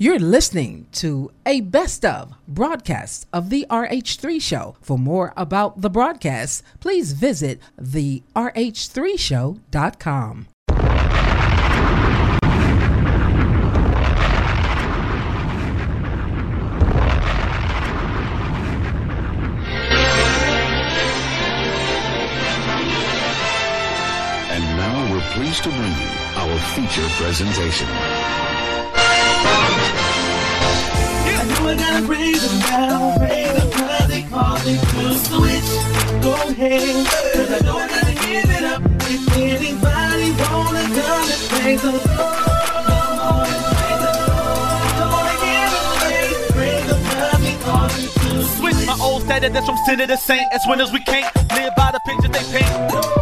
You're listening to a best of broadcast of the RH3 show. For more about the broadcast, please visit the RH3show.com. And now we're pleased to bring you our feature presentation. I gotta raise them down, raise them cause they call me to switch. Go ahead, cause I know I gotta give it up. If anybody wanna come and the the praise them they Switch my old status that's from sinner to saint. As winners we can't live by the picture they paint.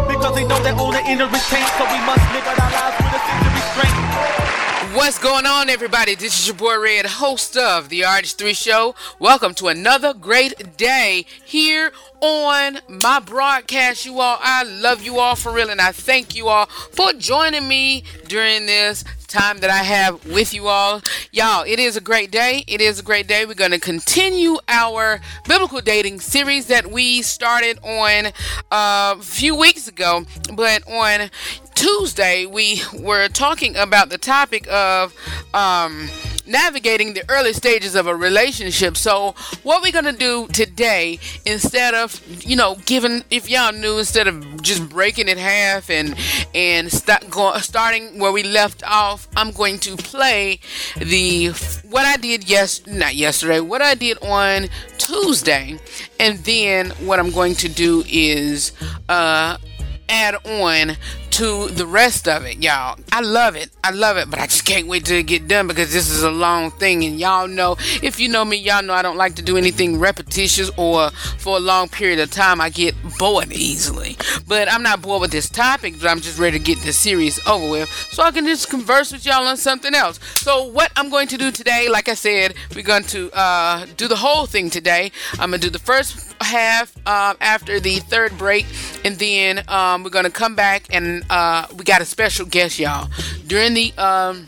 Because they know they own the inner restraint. So we must live out our lives with a sense of restraint. What's going on, everybody? This is your boy Redd, host of the RH3 Show. Welcome to another great day here on my broadcast. You all, I love you all for real, and I thank you all for joining me during this time that I have with you all. Y'all, it is a great day. It is a great day. We're going to continue our biblical dating series that we started on uh, a few weeks ago, but on Tuesday, we were talking about the topic of um, navigating the early stages of a relationship. So, what we're gonna do today, instead of you know giving, if y'all knew, instead of just breaking it half and and start go, starting where we left off, I'm going to play the what I did yes, not yesterday, what I did on Tuesday, and then what I'm going to do is uh add on to the rest of it, y'all. I love it. I love it, but I just can't wait to get done because this is a long thing. And y'all know, if you know me, y'all know I don't like to do anything repetitious or for a long period of time. I get bored easily. But I'm not bored with this topic, but I'm just ready to get this series over with so I can just converse with y'all on something else. So, what I'm going to do today, like I said, we're going to uh, do the whole thing today. I'm going to do the first half um, after the third break, and then um, we're to come back and uh, we got a special guest, y'all. During the um,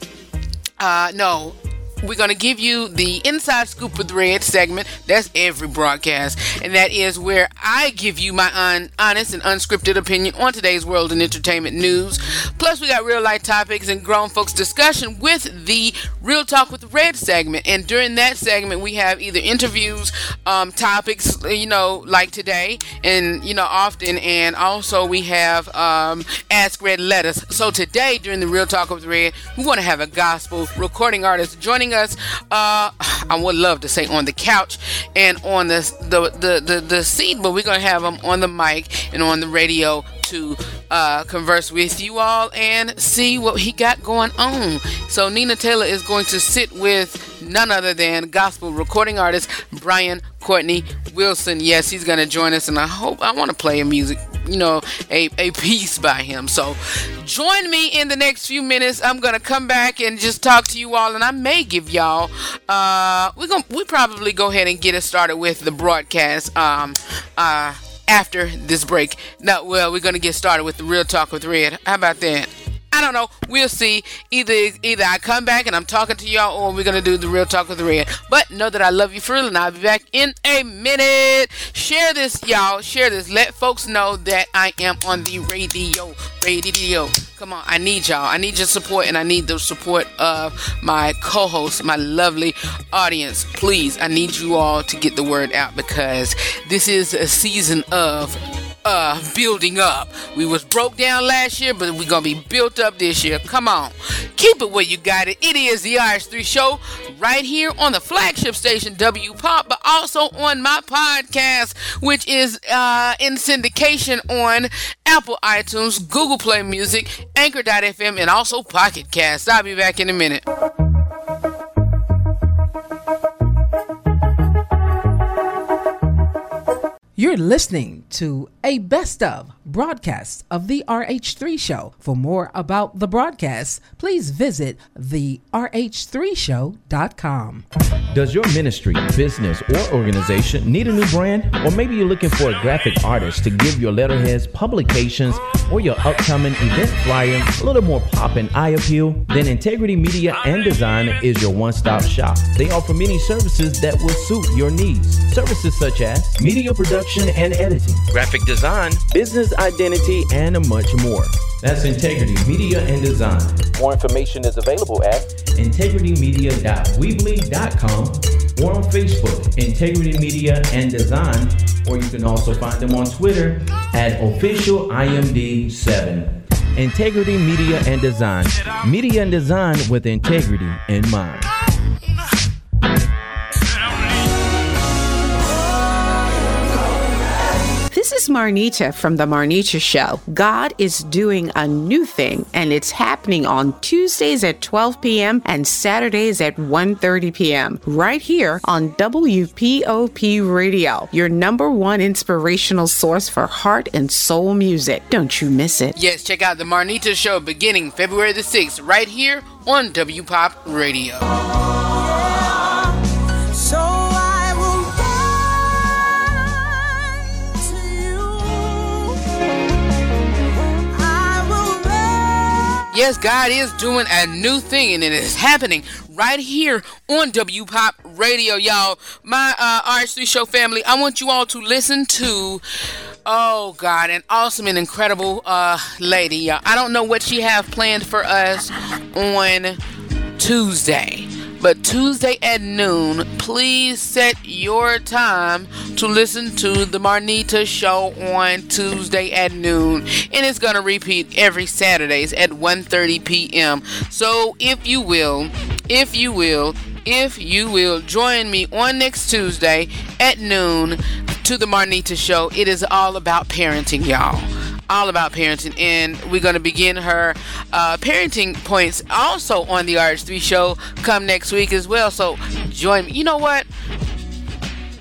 uh, no, we're going to give you the inside scoop with Redd segment. That's every broadcast. And that is where i give you my un- honest and unscripted opinion on today's world and entertainment news. Plus we got real life topics and grown folks discussion with the real talk with Redd segment. And during that segment we have either interviews um, topics you know like today and you know often. And also we have um, ask Redd letters. So today during the real talk with Redd we want to have a gospel recording artist joining us. Uh i would love to say on the couch and on the the the, the, the seat but we're gonna have them on the mic and on the radio to uh, converse with you all and see what he got going on. So Nina Taylor is going to sit with none other than gospel recording artist Brian Courtney Wilson. Yes, he's going to join us, and I hope I want to play a music, you know, a, a piece by him. So join me in the next few minutes. I'm going to come back and just talk to you all, and I may give y'all. Uh, we're gonna we probably go ahead and get it started with the broadcast. Um, uh after this break. Now, well, we're gonna get started with the real talk with Redd. How about that? I don't know. We'll see. Either either I come back and I'm talking to y'all, or we're gonna do the real talk with the Redd. But know that I love you for real, and I'll be back in a minute. Share this, y'all. Share this. Let folks know that I am on the radio. Radio. Come on, I need y'all. I need your support, and I need the support of my co-host, my lovely audience. Please, I need you all to get the word out because this is a season of uh building up. We was broke down last year, but we're gonna be built up this year. Come on. Keep it where you got it. It is the RH3 show right here on the flagship station WPOP, but also on my podcast, which is uh in syndication on Apple iTunes, Google Play Music, Anchor.fm, and also Pocket Cast. I'll be back in a minute. You're listening to a best of broadcast of the RH3 show. For more about the broadcast, please visit the rh3show.com. Does your ministry, business, or organization need a new brand? Or maybe you're looking for a graphic artist to give your letterheads, publications, or your upcoming event flyer a little more pop and eye appeal? Then Integrity Media and Design is your one stop shop. They offer many services that will suit your needs. Services such as media production and editing, graphic design, business identity, and much more. That's Integrity Media and Design. More information is available at integritymedia.weebly.com or on Facebook, Integrity Media and Design, or you can also find them on Twitter at officialimd7. Integrity Media and Design. Media and design with integrity in mind. This is Marnita from The Marnita Show. God is doing a new thing, and it's happening on Tuesdays at 12 p.m. and Saturdays at 1.30 p.m. right here on WPOP Radio, your number one inspirational source for heart and soul music. Don't you miss it. Yes, check out The Marnita Show beginning February the 6th right here on WPOP Radio. Yes, God is doing a new thing and it is happening right here on WPOP Radio, y'all. My uh, RH3 Show family, I want you all to listen to, oh God, an awesome and incredible uh, lady, y'all. I don't know what she have planned for us on Tuesday. But Tuesday at noon, please set your time to listen to the Marnita show on Tuesday at noon. And it's going to repeat every Saturdays at 1:30 p.m. So if you will, if you will, if you will join me on next Tuesday at noon to the Marnita show. It is all about parenting, y'all all about parenting, and we're going to begin her uh, parenting points also on the RH3 show come next week as well. So join me. You know what?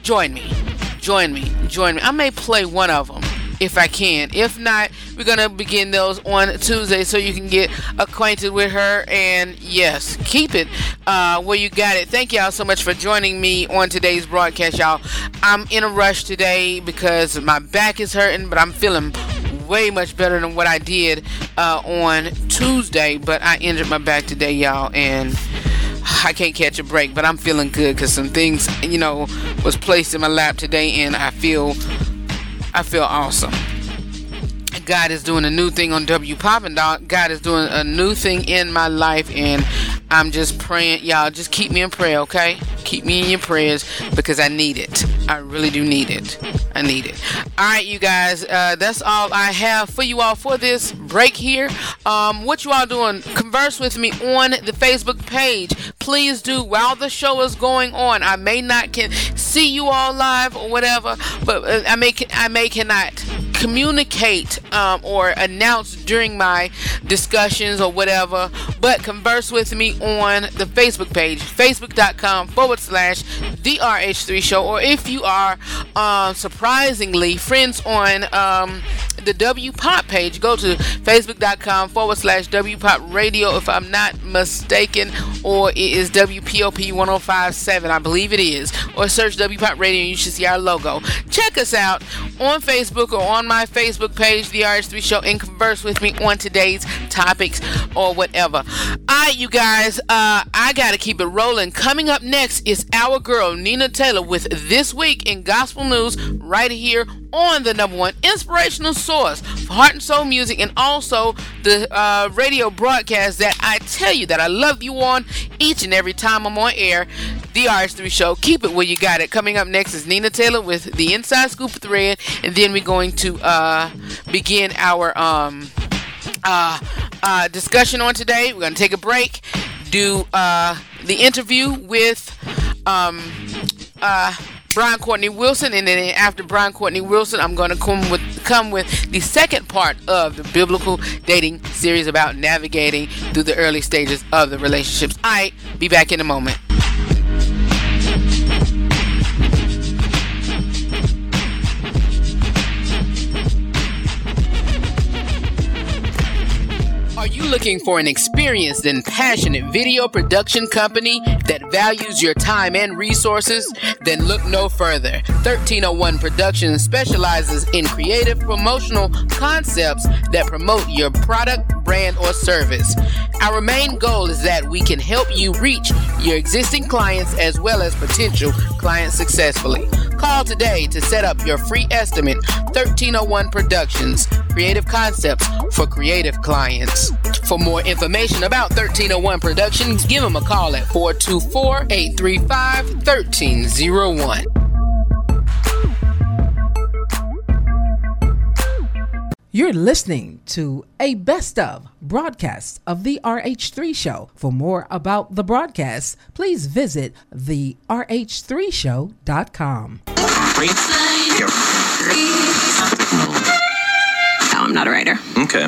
Join me. Join me. Join me. I may play one of them if I can. If not, we're going to begin those on Tuesday so you can get acquainted with her. And yes, keep it uh, where you got it. Thank y'all so much for joining me on today's broadcast, y'all. I'm in a rush today because my back is hurting, but I'm feeling way much better than what I did uh, on Tuesday. But I injured my back today, y'all, and I can't catch a break. But I'm feeling good because some things, you know, was placed in my lap today, and I feel, I feel awesome. God is doing a new thing on WPOP, and God is doing a new thing in my life, and I'm just praying, y'all. Just keep me in prayer, okay? Keep me in your prayers because I need it. I really do need it. I need it. All right, you guys. Uh, that's all I have for you all for this break here. Um, what you all doing? Converse with me on the Facebook page. Please do while the show is going on. I may not can see you all live or whatever, but uh, I may I may cannot communicate um, or announce during my discussions or whatever, but converse with me on the Facebook page, facebook.com forward slash the RH3 show, or if you are uh, surprisingly friends on um, the WPOP page, go to facebook.com forward slash WPOP radio if I'm not mistaken, or it is WPOP 1057, I believe it is, or search WPOP radio and you should see our logo. Check us out on Facebook or on my Facebook page, The RH3 Show, and converse with me on today's topics or whatever. Alright, you guys, uh, I gotta keep it rolling. Coming up next is our girl, Nina Taylor, with This Week in Gospel News, right here on the number one inspirational source for heart and soul music, and also the uh, radio broadcast that I tell you that I love you on each and every time I'm on air. The RH3 Show. Keep it where you got it. Coming up next is Nina Taylor with the Inside Scoop Thread, and then we're going to uh, begin our um, uh, uh, discussion on today. We're going to take a break, do uh, the interview with um, uh, Brian Courtney Wilson, and then after Brian Courtney Wilson, I'm going to come with come with the second part of the biblical dating series about navigating through the early stages of the relationships. I be back in a moment. Looking for an experienced and passionate video production company that values your time and resources? Then look no further. 1301 Productions specializes in creative promotional concepts that promote your product, brand, or service. Our main goal is that we can help you reach your existing clients as well as potential clients successfully. Call today to set up your free estimate 1301 Productions, creative concepts for creative clients. For more information about 1301 Productions, give them a call at 424 835 1301. You're listening to a best of broadcast of the RH3 show. For more about the broadcast, please visit the rh3show.com. No, I'm not a writer. Okay.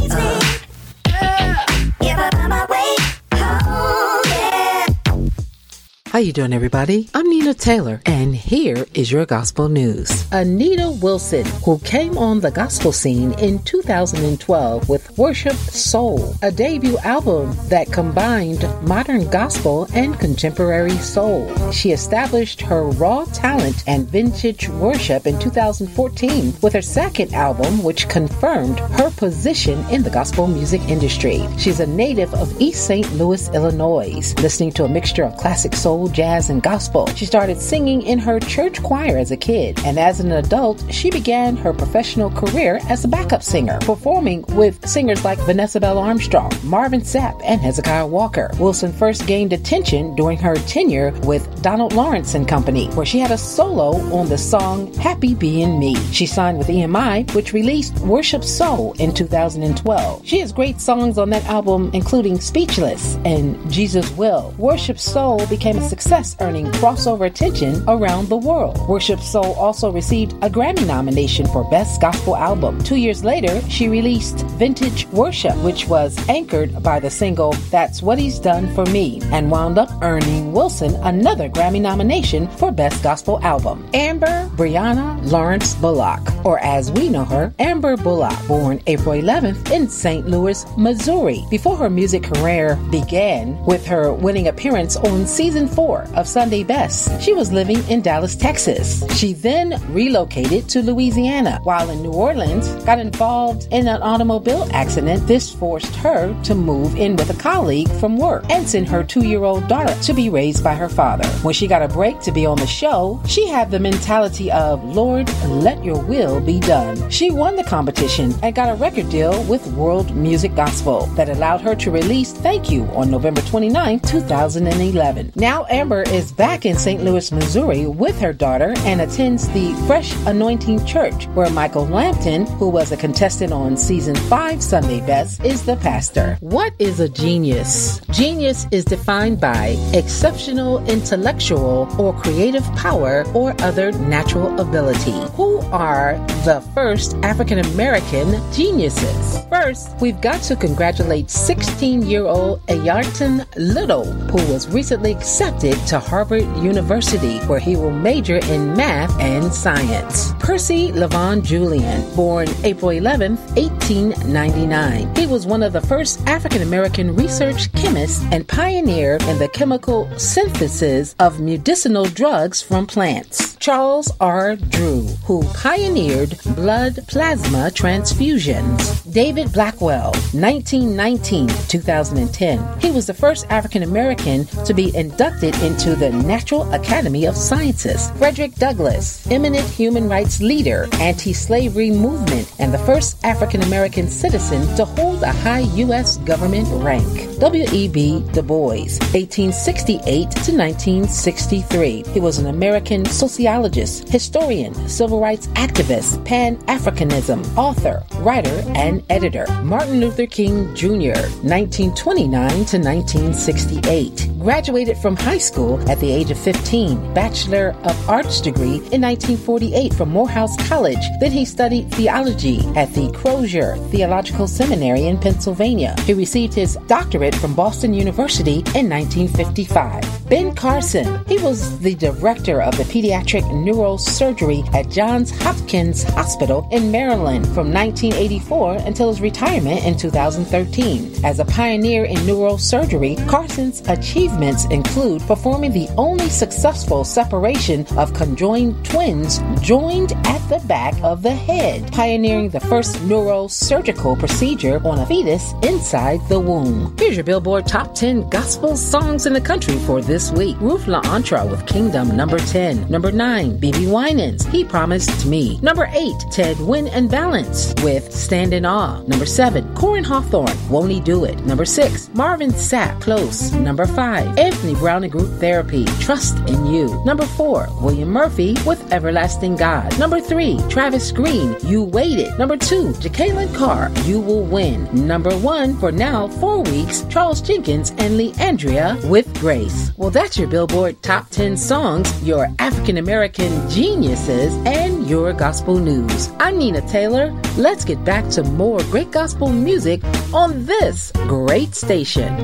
How you doing, everybody? I'm Nina Taylor, and here is your gospel news. Anita Wilson, who came on the gospel scene in 2012 with Worship Soul, a debut album that combined modern gospel and contemporary soul. She established her raw talent and vintage worship in 2014 with her second album, which confirmed her position in the gospel music industry. She's a native of East St. Louis, Illinois, listening to a mixture of classic soul, jazz, and gospel. She started singing in her church choir as a kid, and as an adult, she began her professional career as a backup singer, performing with singers like Vanessa Bell Armstrong, Marvin Sapp, and Hezekiah Walker. Wilson first gained attention during her tenure with Donald Lawrence and Company, where she had a solo on the song Happy Being Me. She signed with EMI, which released Worship Soul in 2012. She has great songs on that album, including Speechless and Jesus Will. Worship Soul became a success, earning crossover attention around the world. Worship Soul also received a Grammy nomination for Best Gospel Album. Two years later, she released Vintage Worship, which was anchored by the single That's What He's Done for Me, and wound up earning Wilson another Grammy nomination for Best Gospel Album. Amber Brianna Lawrence Bullock, or as we know her, Amber Bullock, born April 11th in St. Louis, Missouri. Before her music career began with her winning appearance on season four of Sunday Best, she was living in Dallas, Texas. She then relocated to Louisiana. While in New Orleans, got involved in an automobile accident. This forced her to move in with a colleague from work and send her two-year-old daughter to be raised by her father. When she got a break to be on the show, she had the mentality of, Lord, let your will be done. She won the competition and got a record deal with World Music Gospel that allowed her to release Thank You on November 29, 2011. Now Amber is back in St. Louis, Missouri with her daughter and attends the Fresh Anointing Church, where Michael Lampton, who was a contestant on season 5 Sunday Best, is the pastor. What is a genius? Genius is defined by exceptional intellectual or creative power or other natural ability. Who are the first African American geniuses? First, we've got to congratulate 16 year old Ayarton Little, who was recently accepted to Harvard University, where he will major in math and science. Percy Levon Julian, born April 11, 1899. He was one of the first African American research chemists and pioneer in the chemical synthesis of medicinal drugs from plants. Charles R. Drew, who pioneered blood plasma transfusions. David Blackwell, 1919 2010. He was the first African American to be inducted into the Natural Academy of Sciences. Frederick Douglass, eminent human rights leader, anti slavery movement, and the first African American citizen to hold a high U.S. government rank. W.E.B. Du Bois, 1868 to 1963. He was an American sociologist sociologist, historian, civil rights activist, Pan Africanism, author, writer, and editor. Martin Luther King Jr., 1929 to 1968. Graduated from high school at the age of 15, Bachelor of Arts degree in 1948 from Morehouse College. Then he studied theology at the Crozer Theological Seminary in Pennsylvania. He received his doctorate from Boston University in 1955. Ben Carson, he was the director of the pediatric neurosurgery at Johns Hopkins Hospital in Maryland from 1984 until his retirement in 2013. As a pioneer in neurosurgery, Carson's achievements include performing the only successful separation of conjoined twins joined at the back of the head, pioneering the first neurosurgical procedure on a fetus inside the womb. Here's your Billboard Top 10 Gospel Songs in the Country for this week. Ruth La'Ontra with Kingdom, number 10. Number 9, BeBe Winans, He Promised Me. Number 8, Ted Win and Balance with Stand in Awe. Number 7, Koryn Hawthorne, Won't He Do It. Number 6, Marvin Sapp, Close. Number 5, Anthony Brown and Group Therapy, Trust in You. Number 4, William Murphy with Everlasting God. Number 3, Travis Green, You Waited. Number 2, Jekalyn Carr, You Will Win. Number 1, for now, four weeks, Charles Jenkins and Leandria with Grace. Well, that's your Billboard Top 10 songs, your African American geniuses, and your gospel news. I'm Nina Taylor. Let's get back to more great gospel music on this great station.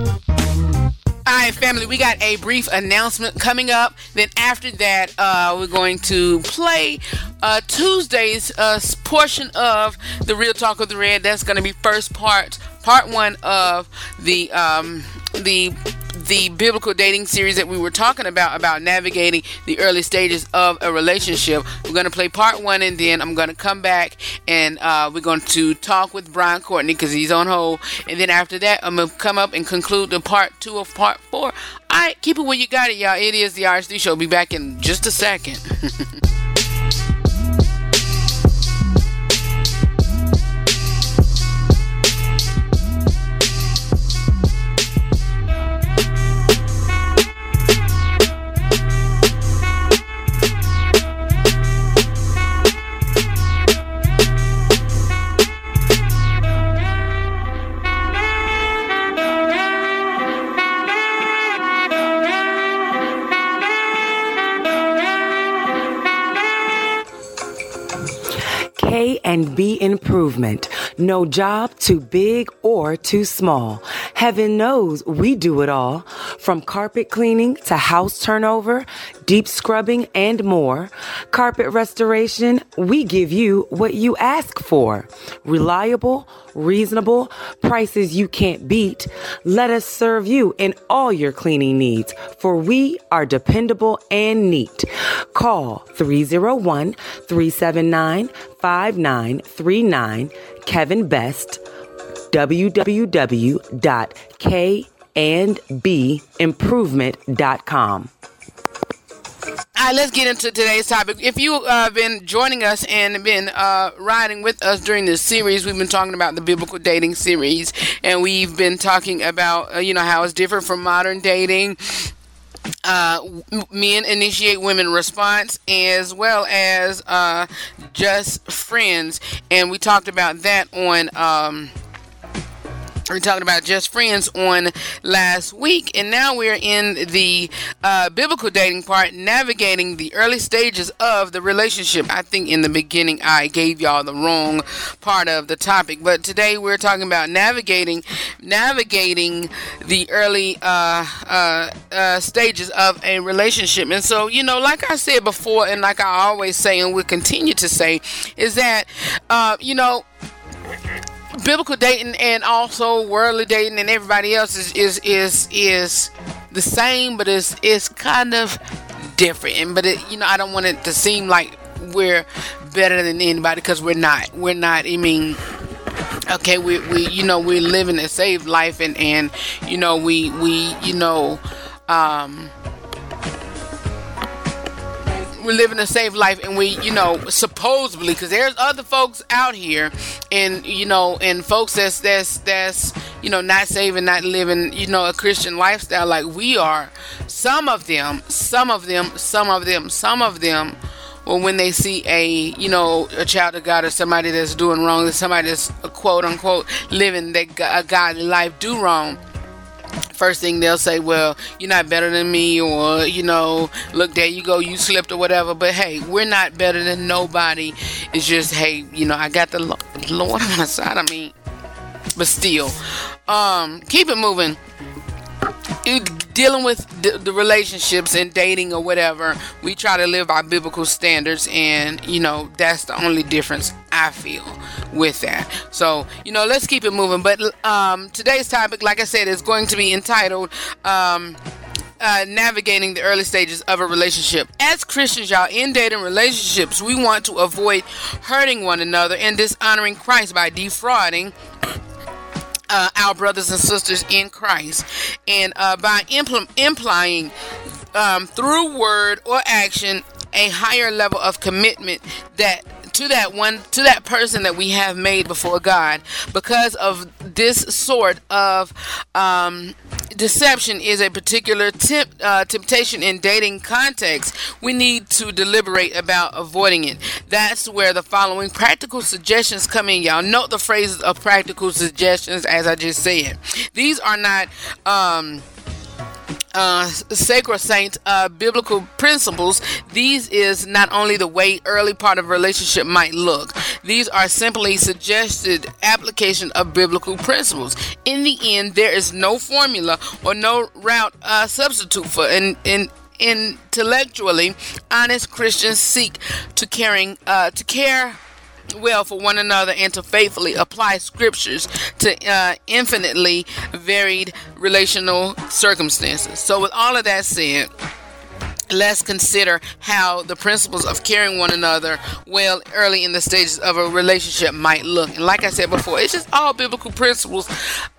Right, family, we got a brief announcement coming up. Then after that, uh, we're going to play uh, Tuesday's uh, portion of the Real Talk of the Redd. That's going to be first part, part one of the um, the the biblical dating series that we were talking about about navigating the early stages of a relationship. We're going to play part one, and then I'm going to come back and uh, we're going to talk with Brian Courtney because he's on hold. And then after that, I'm going to come up and conclude the part two of part four. All right, keep it where you got it, y'all. It is the RSD Show. Be back in just a second. and B improvement. No job too big or too small. Heaven knows we do it all. From carpet cleaning to house turnover, deep scrubbing and more. Carpet restoration, we give you what you ask for. Reliable, reasonable, prices you can't beat. Let us serve you in all your cleaning needs, for we are dependable and neat. Call 301 379 5939 Kevin Best www.kandbimprovement.com. All right, let's get into today's topic. If you have uh, been joining us and been uh, riding with us during this series, we've been talking about the biblical dating series, and we've been talking about uh, you know how it's different from modern dating. Uh, men initiate women response as well as uh, just friends, and we talked about that on. Um, we're talking about just friends on last week, and now we're in the uh, biblical dating part, navigating the early stages of the relationship. I think in the beginning I gave y'all the wrong part of the topic, but today we're talking about navigating navigating the early uh, uh, uh stages of a relationship. And so, you know, like I said before, and like I always say, and will continue to say, is that uh, you know biblical dating and also worldly dating and everybody else is is is is the same, but it's it's kind of different. And but it, you know, I don't want it to seem like we're better than anybody because we're not. We're not. I mean. Okay, we, we you know we're living a saved life and and you know we we you know um we're living a safe life and we you know supposedly because there's other folks out here and you know and folks that's that's that's you know not saving not living you know a christian lifestyle like we are some of them some of them some of them some of them well, when they see a you know a child of God or somebody that's doing wrong, somebody that's quote unquote living that a godly life do wrong. First thing they'll say, well, you're not better than me, or you know, look there you go, you slipped or whatever. But hey, we're not better than nobody. It's just hey, you know, I got the Lord on my side. I mean, but still, um, keep it moving dealing with the, the relationships and dating or whatever we try to live by biblical standards and you know that's the only difference i feel with that so you know let's keep it moving but um today's topic like i said is going to be entitled um uh, navigating the early stages of a relationship. As Christians, y'all, in dating relationships, we want to avoid hurting one another and dishonoring Christ by defrauding uh, our brothers and sisters in Christ, and uh, by impl- implying um, through word or action a higher level of commitment that to that one to that person that we have made before God. Because of this sort of um, deception is a particular temp, uh, temptation in dating context. We need to deliberate about avoiding it. That's where the following practical suggestions come in y'all. Note the phrases of practical suggestions as I just said. These are not um, uh, sacrosanct uh, biblical principles, these is not only the way early part of relationship might look. These are simply suggested application of biblical principles. In the end, there is no formula or no route uh, substitute for in in intellectually honest Christians seek to caring uh, to care well for one another and to faithfully apply scriptures to uh, infinitely varied relational circumstances. So, with all of that said, let's consider how the principles of caring one another well early in the stages of a relationship might look. And like I said before, it's just all biblical principles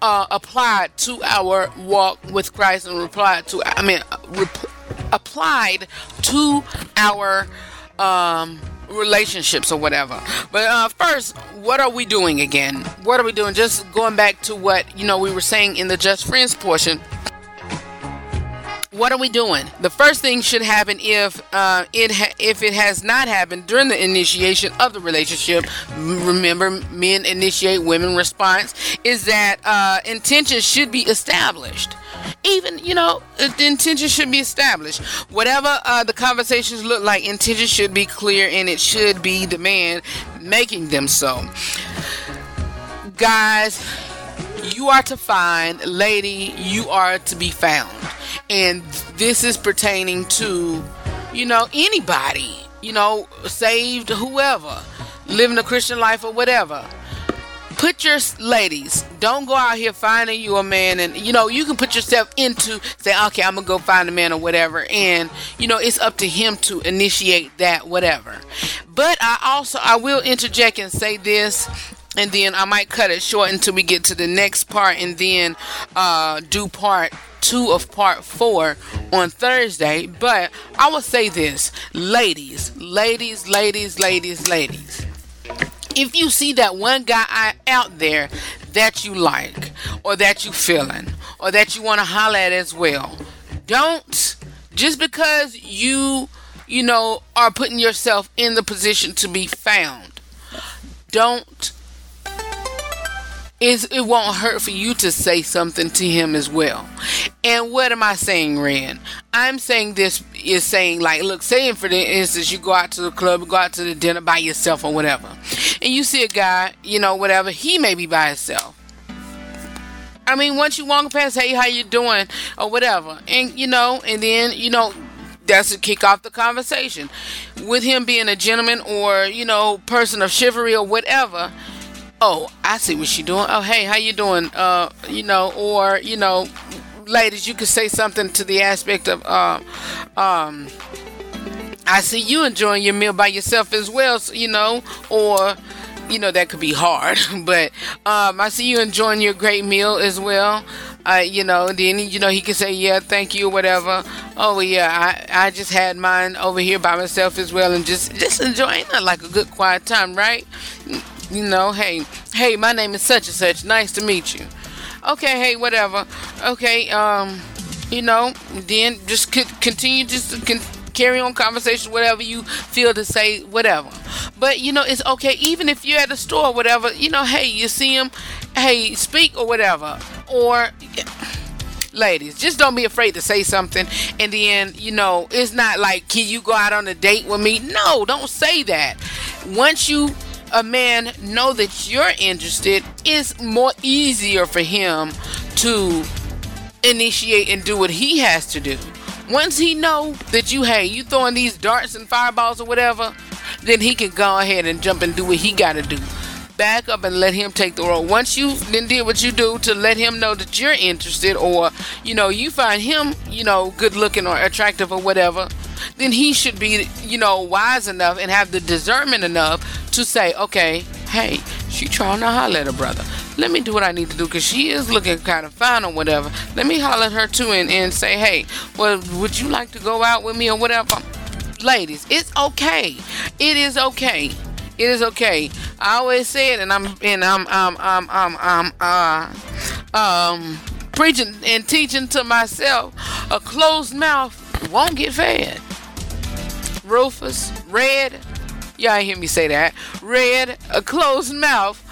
uh, applied to our walk with Christ and applied to, I mean, rep- applied to our. Um, relationships or whatever. But uh, first, what are we doing again? What are we doing? Just going back to what you know we were saying in the just friends portion. What are we doing? The first thing should happen if uh, it ha- if it has not happened during the initiation of the relationship. Remember, men initiate, women response. Is that uh, intention should be established even you know the intention should be established. Whatever uh, the conversations look like intention should be clear and it should be the man making them so. Guys you are to find lady you are to be found. And this is pertaining to you know anybody you know saved whoever living a christian life or whatever put your ladies don't go out here finding you a man and you know you can put yourself into say okay i'm gonna go find a man or whatever and you know it's up to him to initiate that whatever but i also i will interject and say this and then i might cut it short until we get to the next part and then uh do part two of part four on Thursday. But I will say this ladies, ladies, ladies, ladies, ladies if you see that one guy out there that you like or that you feeling or that you want to holler at as well don't just because you you know are putting yourself in the position to be found don't is it won't hurt for you to say something to him as well. And what am I saying, Rand? I'm saying this is saying like, look, saying for the instance, you go out to the club, go out to the dinner by yourself or whatever, and you see a guy, you know, whatever, he may be by himself. I mean, once you walk past, hey, how you doing, or whatever, and you know, and then you know, that's to kick off the conversation. With him being a gentleman or you know, person of chivalry or whatever oh i see what she doing. Oh hey how you doing? Uh you know or you know ladies you could say something to the aspect of um um i see you enjoying your meal by yourself as well so, you know or you know that could be hard but um i see you enjoying your great meal as well uh, you know, then you know he can say, "Yeah, thank you," whatever. Oh yeah, I I just had mine over here by myself as well, and just just enjoying it like a good quiet time, right? you know, hey, hey, my name is such and such. Nice to meet you. Okay, hey, whatever. Okay, um, you know, then just c- continue just to con- carry on conversation, whatever you feel to say, whatever. But you know, it's okay. Even if you're at the store, whatever. You know, hey, you see him, hey, speak or whatever, or ladies, just don't be afraid to say something. And then, you know, it's not like, can you go out on a date with me? No, don't say that. Once you a man know that you're interested, it's more easier for him to initiate and do what he has to do. Once he know that you, hey, you throwing these darts and fireballs or whatever, then he can go ahead and jump and do what he got to do. Back up and let him take the role. Once you then did what you do to let him know that you're interested, or you know you find him, you know, good looking or attractive or whatever, then he should be, you know, wise enough and have the discernment enough to say, okay, hey, she trying to holler at her brother. Let me do what I need to do because she is looking kind of fine or whatever. Let me holler at her too and, and say, hey, well, would you like to go out with me or whatever? Ladies, it's okay. It is okay. It is okay. I always say it, and I'm and I'm um um um um uh um preaching and teaching to myself. A closed mouth won't get fed. Rufus, Redd, y'all hear me say that. Redd, a closed mouth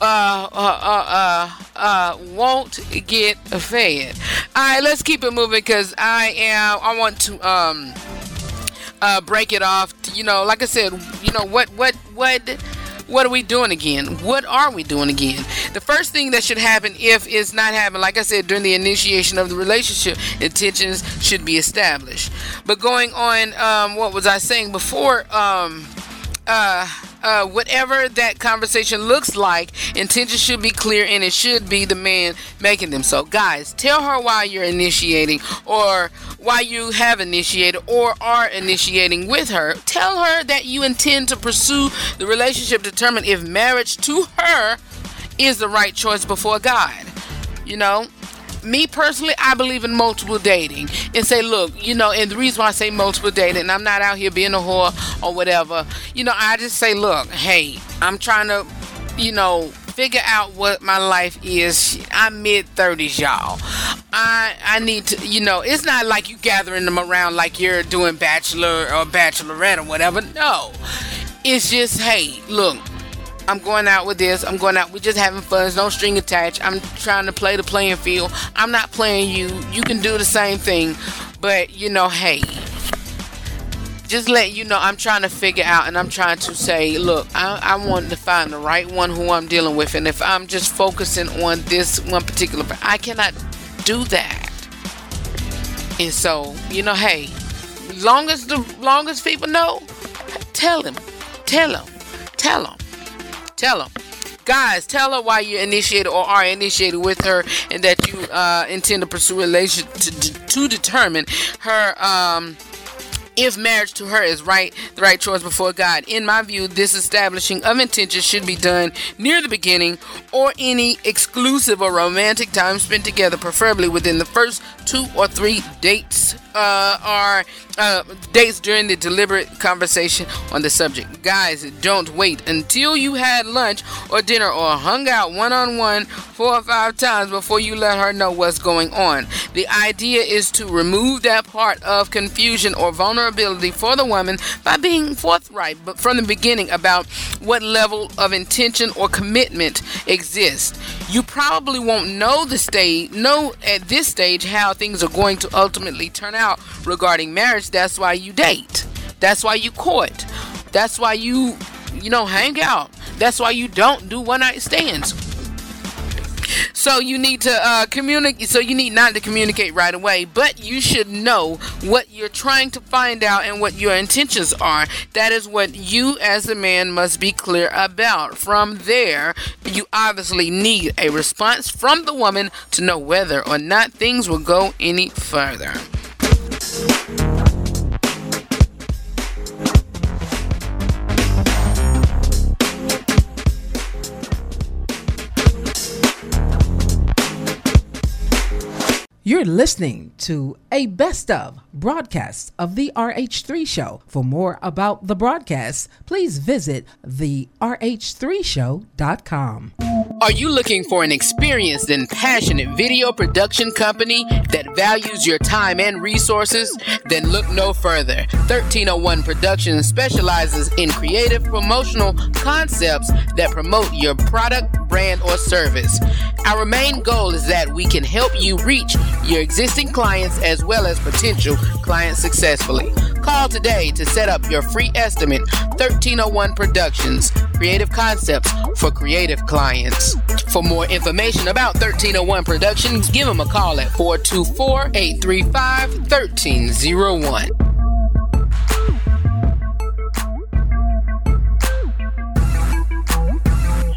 uh, uh, uh, uh, uh, won't get fed. All right, let's keep it moving because I am. I want to um uh break it off. You know, like I said, you know what what what what are we doing again? What are we doing again? The first thing that should happen if it's not happening, like I said, during the initiation of the relationship, intentions should be established. But going on, um, what was I saying before? Um, uh, uh, whatever that conversation looks like, intentions should be clear and it should be the man making them. So, guys, tell her why you're initiating or why you have initiated or are initiating with her. Tell her that you intend to pursue the relationship, determine if marriage to her is the right choice before God. You know, me personally, I believe in multiple dating and say, look, you know, and the reason why I say multiple dating, and I'm not out here being a whore or whatever, you know, I just say, look, hey, I'm trying to, you know, figure out what my life is. I'm mid 30s, y'all. I I need to, you know, it's not like you gathering them around like you're doing bachelor or bachelorette or whatever. No. It's just, hey, look, I'm going out with this. I'm going out. We're just having fun. There's no string attached. I'm trying to play the playing field. I'm not playing you. You can do the same thing. But, you know, hey, just let you know I'm trying to figure out and I'm trying to say, look, I, I want to find the right one who I'm dealing with. And if I'm just focusing on this one particular, I cannot do that. And so, you know, hey, long as the long as people know, tell them, tell them, tell them. Tell them. Guys, tell her why you initiated or are initiated with her and that you uh, intend to pursue a relationship to, to determine her um, if marriage to her is right, the right choice before God. In my view, this establishing of intention should be done near the beginning or any exclusive or romantic time spent together, preferably within the first two or three dates uh, or uh, dates during the deliberate conversation on the subject. Guys, don't wait until you had lunch or dinner or hung out one on one four or five times before you let her know what's going on. The idea is to remove that part of confusion or vulnerability for the woman by being forthright but from the beginning about what level of intention or commitment exists. You probably won't know the stage know at this stage how things are going to ultimately turn out regarding marriage. That's why you date. That's why you court. That's why you you know hang out. That's why you don't do one night stands. So you need to uh, communicate. So you need not to communicate right away, but you should know what you're trying to find out and what your intentions are. That is what you, as a man, must be clear about. From there, you obviously need a response from the woman to know whether or not things will go any further. You're listening to a best of broadcast of the RH3 show. For more about the broadcast, please visit the rh3show.com. Are you looking for an experienced and passionate video production company that values your time and resources? Then look no further. 1301 Productions specializes in creative promotional concepts that promote your product, brand, or service. Our main goal is that we can help you reach your existing clients as well as potential clients successfully. Call today to set up your free estimate 1301 Productions Creative Concepts for creative clients. For more information about 1301 Productions, give them a call at 424 835 1301.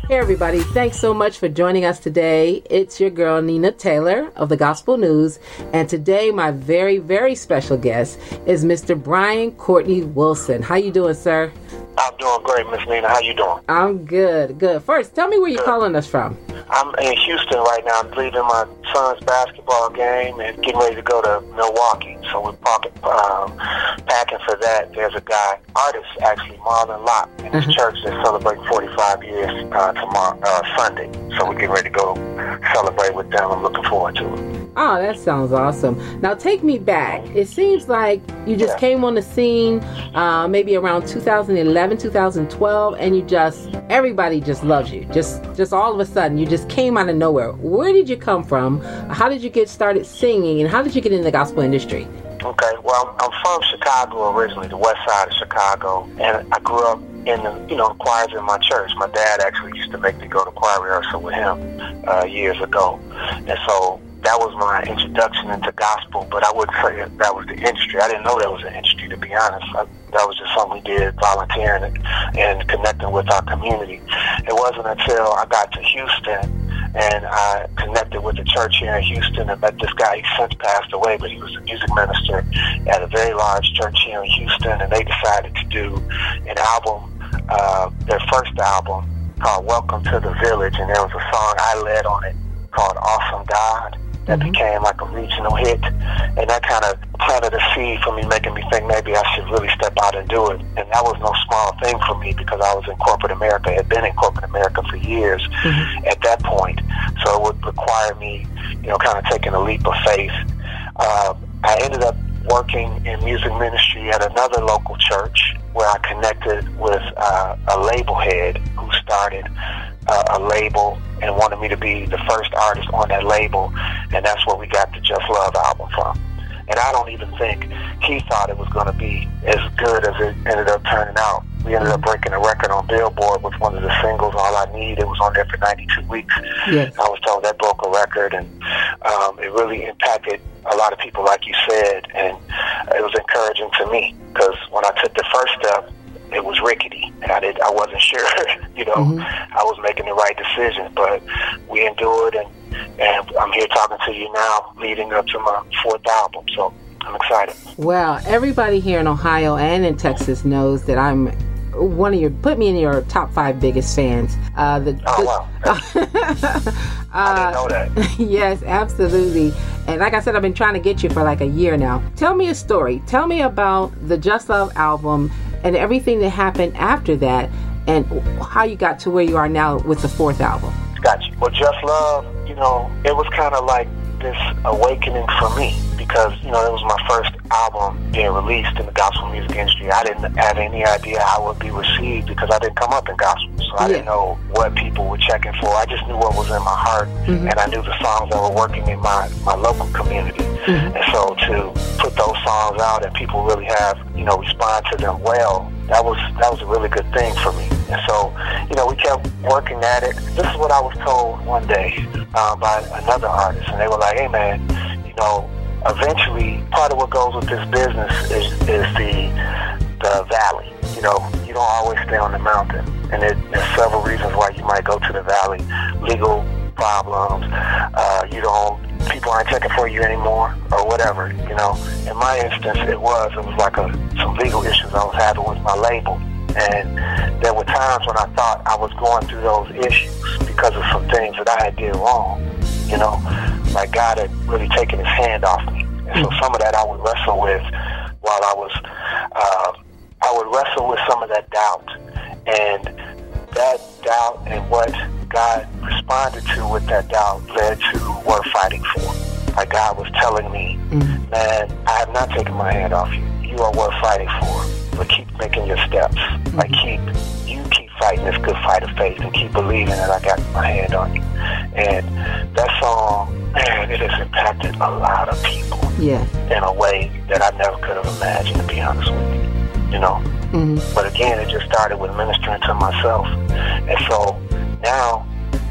Hey, everybody. Thanks so much for joining us today. It's your girl, Nina Taylor of the Gospel News. And today, my very, very special guest is Mr. Brian Courtney Wilson. How you doing, sir? I'm doing great, Miss Nina. How you doing? I'm good, good. First, tell me where you're calling us from. I'm in Houston right now. I'm leaving my son's basketball game and getting ready to go to Milwaukee. So we're packing, um, packing for that. There's a guy, artist actually, Marlon Locke, in his church that's celebrating 45 years uh, tomorrow, uh, Sunday. So we're getting ready to go celebrate with them. I'm looking forward to it. Oh, that sounds awesome. Now, take me back. It seems like you just came on the scene uh, maybe around 2011, 2012, and you just, everybody just loves you. Just, just all of a sudden, you just came out of nowhere. Where did you come from? How did you get started singing? And how did you get in the gospel industry? Okay, well, I'm from Chicago originally, the west side of Chicago, and I grew up in the, you know, the choirs in my church. My dad actually used to make me go to choir rehearsal with him uh, years ago, and so that was my introduction into gospel. But I wouldn't say that, was the industry. I didn't know that was an industry, to be honest. I, that was just something we did, volunteering and, and connecting with our community. It wasn't until I got to Houston and I connected with the church here in Houston and met this guy. He's since passed away, but he was a music minister at a very large church here in Houston, and they decided to do an album, uh, their first album called Welcome to the Village, and there was a song I led on it called Awesome God that became like a regional hit, and that kind of planted a seed for me, making me think maybe I should really step out and do it. And that was no small thing for me because I was in corporate America, had been in corporate America for years at that point. So it would require me, you know, kind of taking a leap of faith. Uh, I ended up working in music ministry at another local church where I connected with uh, a label head who started uh, a label and wanted me to be the first artist on that label, and that's where we got the Just Love album from. And I don't even think he thought it was going to be as good as it ended up turning out. We ended up breaking a record on Billboard with one of the singles, All I Need. It was on there for 92 weeks. Yes. I was told that broke a record, and um, it really impacted a lot of people, like you said, and it was encouraging to me because when I took the first step, it was rickety. And I did. I wasn't sure. you know, I was making the right decision, but we endured, and and I'm here talking to you now, leading up to my fourth album. So I'm excited. Well, everybody here in Ohio and in Texas knows that I'm one of your put me in your top five biggest fans. Uh, the, Oh wow, I didn't know that. yes, absolutely. And like I said, I've been trying to get you for like a year now. Tell me a story. Tell me about the Just Love album and everything that happened after that, and how you got to where you are now with the fourth album. Got you. Well, Just Love, you know, it was kind of like this awakening for me because, you know, it was my first album being released in the gospel music industry. I didn't have any idea how it would be received because I didn't come up in gospel. So I didn't know what people were checking for. I just knew what was in my heart and I knew the songs that were working in my, my local community. And so to put those songs out and people really have, you know, respond to them well, that was that was a really good thing for me. And so, you know, we kept working at it. This is what I was told one day uh, by another artist, and they were like, "Hey, man, you know, eventually, part of what goes with this business is is the the valley. You know, you don't always stay on the mountain, and there's several reasons why you might go to the valley. Legal problems. Uh, you don't. People aren't checking for you anymore, or whatever. You know. In my instance, it was. It was like a some legal issues I was having with my label. And there were times when I thought I was going through those issues because of some things that I had did wrong, you know. like God had really taken His hand off me, and so hmm. some of that I would wrestle with while I was. Uh, I would wrestle with some of that doubt, and that doubt and what God responded to with that doubt led to worth fighting for. Like God was telling me, hmm. man, I have not taken my hand off you. You are worth fighting for. But keep making your steps. Like you keep fighting this good fight of faith and keep believing that I got my hand on you. And that song, man, it has impacted a lot of people Yeah. in a way that I never could have imagined, to be honest with you. You know? hmm But again, it just started with ministering to myself. And so now,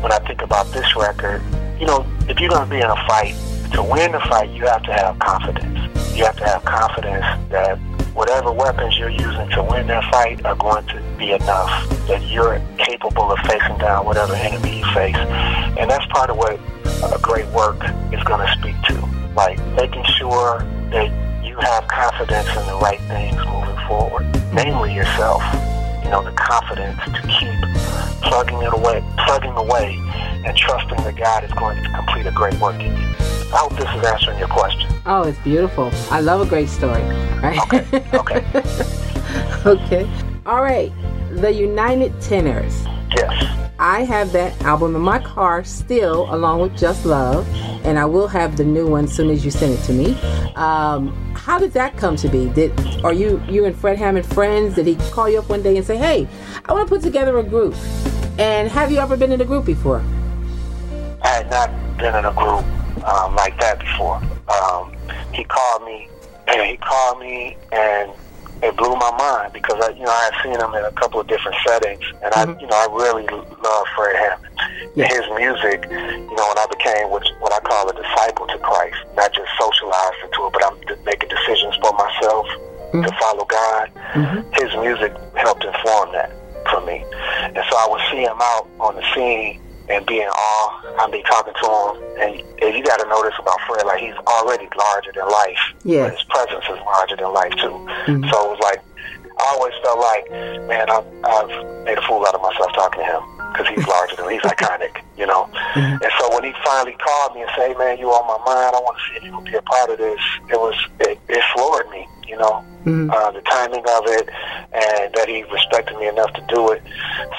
when I think about this record, you know, if you're going to be in a fight, to win the fight, you have to have confidence. You have to have confidence that whatever weapons you're using to win that fight are going to be enough, that you're capable of facing down whatever enemy you face. And that's part of what a great work is going to speak to. Like making sure that you have confidence in the right things moving forward, namely yourself. You know, the confidence to keep plugging it away, plugging away, and trusting that God is going to complete a great work in you. I hope this is answering your question. Oh, it's beautiful. I love a great story. Right? Okay. Okay. okay. All right. The United Tenors. yes. I have that album in my car still, along with Just Love, and I will have the new one as soon as you send it to me. Um, how did that come to be? Did are you you and Fred Hammond friends? Did he call you up one day and say, "Hey, I want to put together a group"? And have you ever been in a group before? I had not been in a group um, like that before. Um, he called me, and he called me, and it blew my mind because I, you know, I had seen him in a couple of different settings, and I, mm-hmm. you know, I really love Fred Hammond. His music, you know, when I became what, what I call a disciple to Christ, not just socialized into it, but I'm making decisions for myself to mm-hmm. follow God. Mm-hmm. His music helped inform that for me, and so I would see him out on the scene and be in awe. I'd be talking to him, and, and you got to know this about Fred, like he's already larger than life. Yeah. But his presence is larger than life too. Mm-hmm. So it was like I always felt like, man, I've, I've made a fool out of myself talking to him because he's larger than he's iconic, you know. Mm-hmm. And so when he finally called me and said, "Hey, man, you on my mind? I want to see if you can be a part of this," it was it, it floored me, you know. Uh, the timing of it, and that he respected me enough to do it.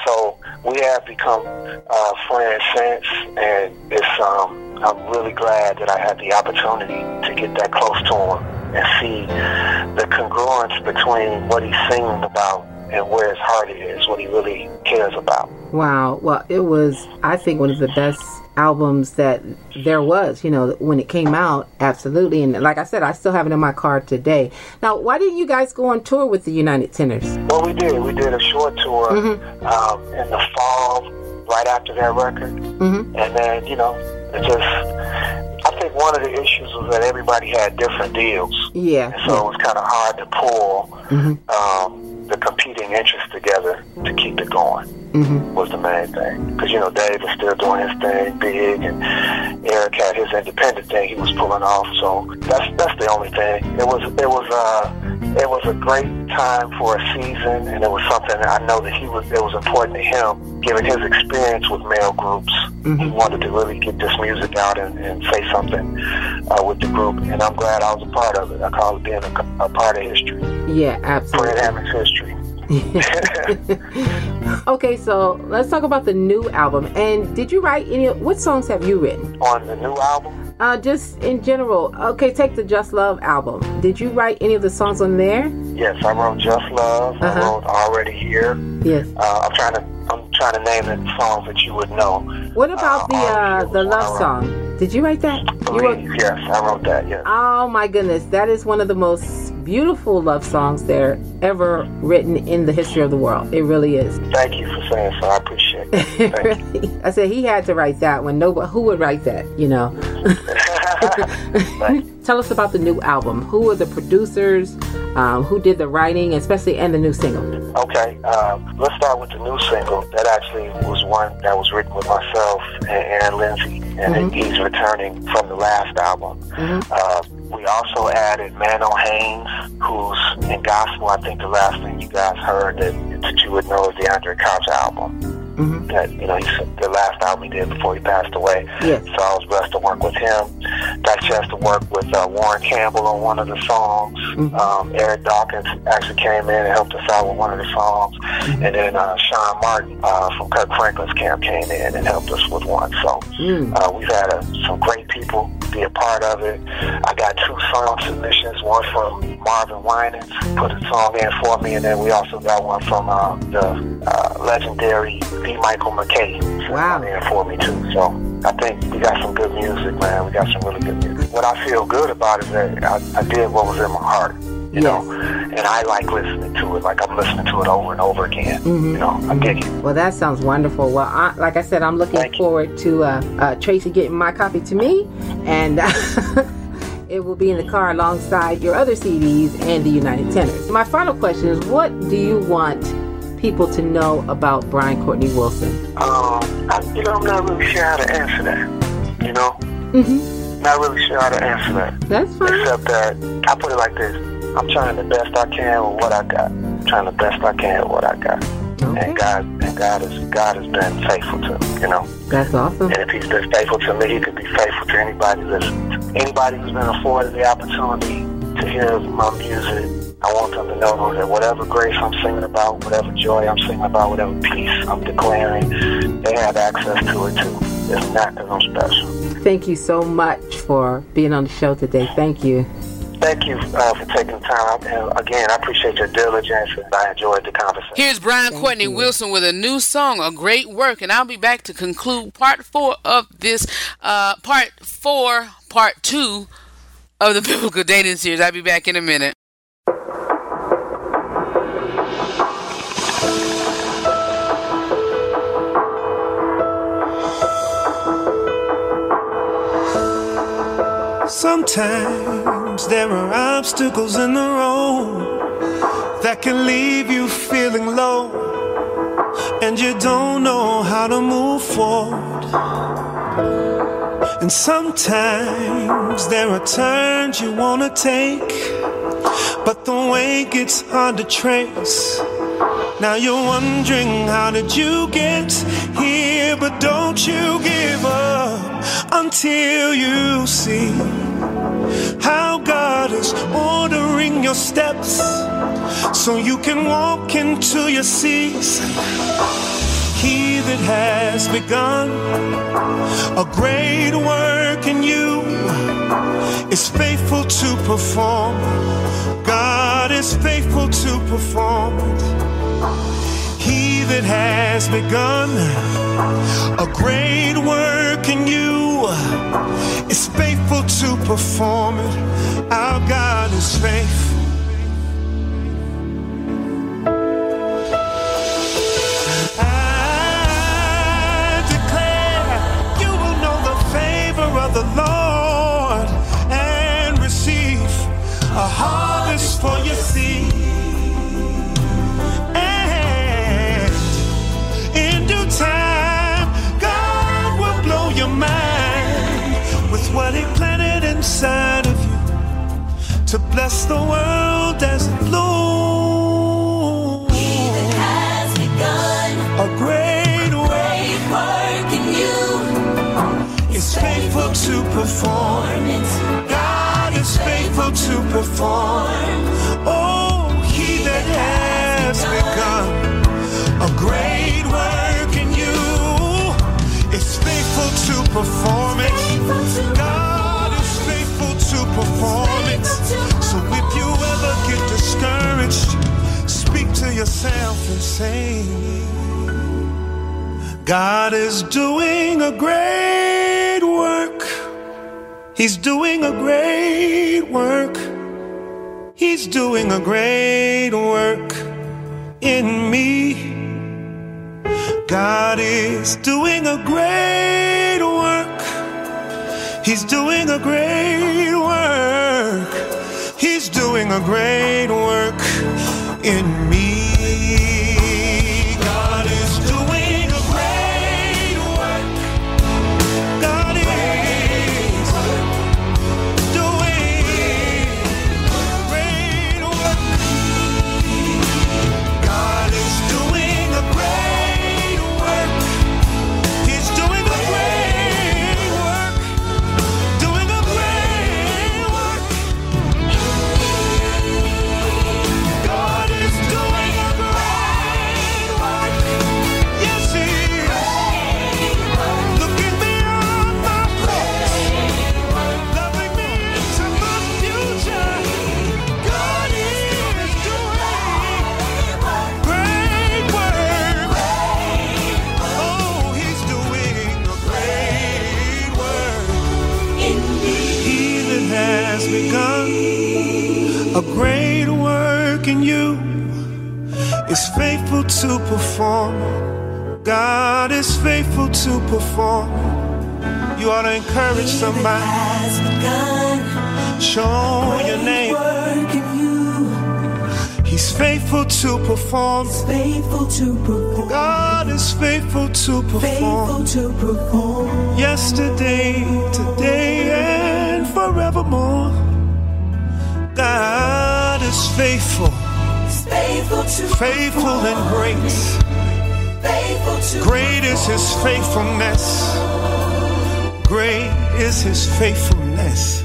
So we have become uh, friends since, and it's um, I'm really glad that I had the opportunity to get that close to him and see the congruence between what he's singing about and where his heart is, what he really cares about. Wow. Well, it was, I think, one of the best albums that there was, you know, when it came out. Absolutely. And like I said, I still have it in my car today. Now, why didn't you guys go on tour with the United Tenors? Well, we did. We did a short tour um, in the fall, right after that record, Mm-hmm. and then you know, it just. I think one of the issues was that everybody had different deals. Yeah. And so it was kind of hard to pull um, the competing interests together to keep it going. Mm-hmm. Was the main thing because you know Dave was still doing his thing big, and Eric had his independent thing he was pulling off. So that's that's the only thing. It was it was uh it was a great time for a season, and it was something that I know that he was it was important to him, given his experience with male groups. He wanted to really get this music out and, and say something uh, with the group, and I'm glad I was a part of it. I call it being a, a part of history, Yeah, absolutely. Fred Hammond's history. Okay, so let's talk about the new album. And did you write any? What songs have you written? On the new album, Uh, just in general. Okay, take the Just Love album. Did you write any of the songs on there? yes, I wrote Just Love. Uh-huh. I wrote Already Here. Yes. Uh, I'm trying to I'm trying to name the songs that you would know. What about the uh, the love song? Did you write that? You wrote, yes, I wrote that. Yes. oh my goodness, that is one of the most beautiful love songs there ever written in the history of the world. It really is. Thank you for saying so. I appreciate it. You. I said he had to write that one. Nobody who would write that, you know. Tell us about the new album. Who are the producers? Um, who did the writing, especially and the new single? Okay, um, let's start with the new single. That actually was one that was written with myself and Aaron Lindsey, and he's returning from the last album. Uh, we also added Mano Haynes, who's in gospel. I think the last thing you guys heard that, that you would know is the Andraé Crouch album. Mm-hmm. That you know, he's the last album he did before he passed away. Yes. So I was blessed to work with him. Got a chance to work with uh, Warren Campbell on one of the songs. Mm-hmm. Um, Eric Dawkins actually came in and helped us out with one of the songs. Mm-hmm. And then uh, Shaun Martin uh, from Kirk Franklin's camp came in and helped us with one. So Mm. uh, we've had uh, some great people be a part of it. I got two song submissions, one from Marvin Winans, put a song in for me, and then we also got one from uh, the uh, legendary B. Michael McKay Wow. one in for me too. So I think we got some good music, man. We got some really good music. What I feel good about is that I, I did what was in my heart. You Yes. know, and I like listening to it. Like I'm listening to it over and over again. You know, I dig it. Well, that sounds wonderful. Well, I, like I said, I'm looking Thank you. forward to uh, uh, Tracy getting my copy to me, and it will be in the car alongside your other CDs and the United Tenors. My final question is, what do you want people to know about Brian Courtney Wilson? Um, I, you know, I'm not really sure how to answer that. You know, Mm-hmm. not really sure how to answer that. That's fine. Except that I put it like this: I'm trying the best I can with what I got. I'm trying the best I can with what I got. Okay. And God, and God has God has been faithful to me. You know, That's awesome. and if He's been faithful to me, He could be faithful to anybody that's anybody who's been afforded the opportunity to hear my music. I want them to know that whatever grace I'm singing about, whatever joy I'm singing about, whatever peace I'm declaring, they have access to it too. It's not because I'm special. Thank you so much for being on the show today. Thank you. Thank you uh, for taking the time. And again, I appreciate your diligence and I enjoyed the conversation. Here's Brian Thank Courtney you. Wilson with a new song, a great work, and I'll be back to conclude part four of this, uh, part four, part two of the Biblical Dating Series. I'll be back in a minute. Sometimes there are obstacles in the road that can leave you feeling low, and you don't know how to move forward. And sometimes there are turns you want to take, but the way gets hard to trace. Now you're wondering how did you get here, but don't you give up until you see how God is ordering your steps so you can walk into your season. He that has begun a great work in you is faithful to perform. God is faithful to perform it. He that has begun a great work in you is faithful to perform it. Our God is faithful. Inside of you to bless the world as it blooms. has begun A great work work in you. is faithful to perform. It. God is faithful to perform. Oh, He that has begun a great work in you is faithful to perform it. God to perform it. So if you ever get discouraged, speak to yourself and say, God is doing a great work. He's doing a great work. He's doing a great work in me. God is doing a great work. He's doing a great work. He's doing a great work in me. Work in you is faithful to perform. God is faithful to perform. You ought to encourage somebody. Show your name. He's faithful to perform. faithful to perform. God is faithful to perform. Faithful to perform. Yesterday, today, and forevermore. God is faithful. faithful to faithful and great. Faithful to great is his faithfulness. Great is his faithfulness.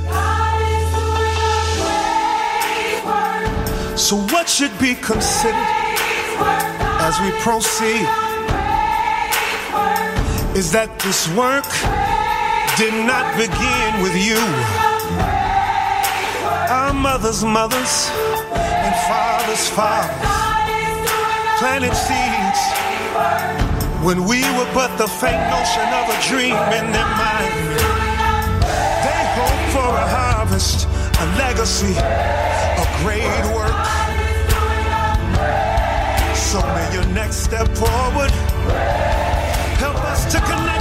So, what should be considered as we proceed is that this work did not begin with you. Our mothers' mothers fathers' fathers planted seeds when we were but the faint notion of a dream in their mind. They hope for a harvest, a legacy, a great work. So may your next step forward help us to connect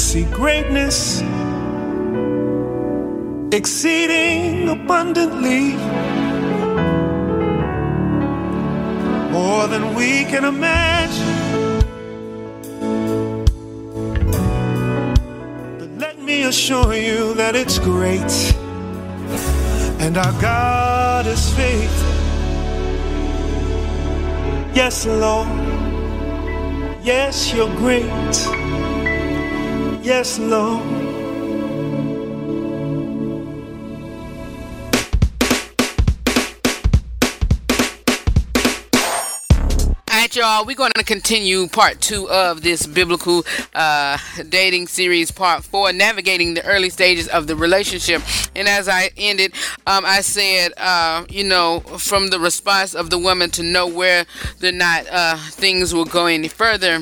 see greatness exceeding abundantly more than we can imagine. But let me assure you that it's great, and our God is faithful. Yes, Lord. Yes, you're great. Yes, Lord. Y'all. We're going to continue part two of this biblical uh, dating series, part four, navigating the early stages of the relationship. And as I ended, um, I said, uh, you know, from the response of the woman to know where the not uh, things will go any further.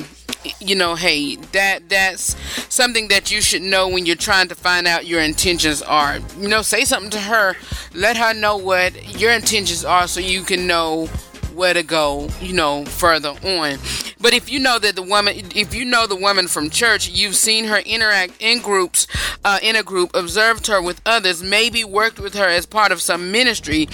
You know, hey, that that's something that you should know when you're trying to find out your intentions are. You know, say something to her, let her know what your intentions are, so you can know where to go, you know, further on. But if you know that the woman, if you know the woman from church, you've seen her interact in groups, uh, in a group, observed her with others, maybe worked with her as part of some ministry.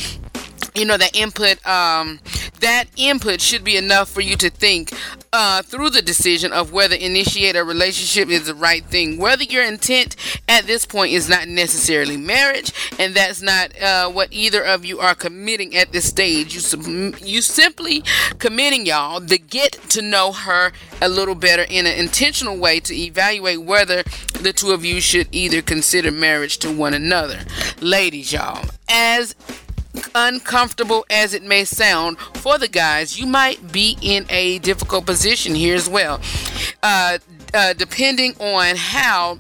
You know, that input, um, that input should be enough for you to think uh, through the decision of whether initiate a relationship is the right thing. Whether your intent at this point is not necessarily marriage, and that's not uh, what either of you are committing at this stage. You sub- you simply committing y'all to get to know her a little better in an intentional way to evaluate whether the two of you should either consider marriage to one another. Ladies, y'all, as uncomfortable as it may sound for the guys, you might be in a difficult position here as well. Uh, uh, depending on how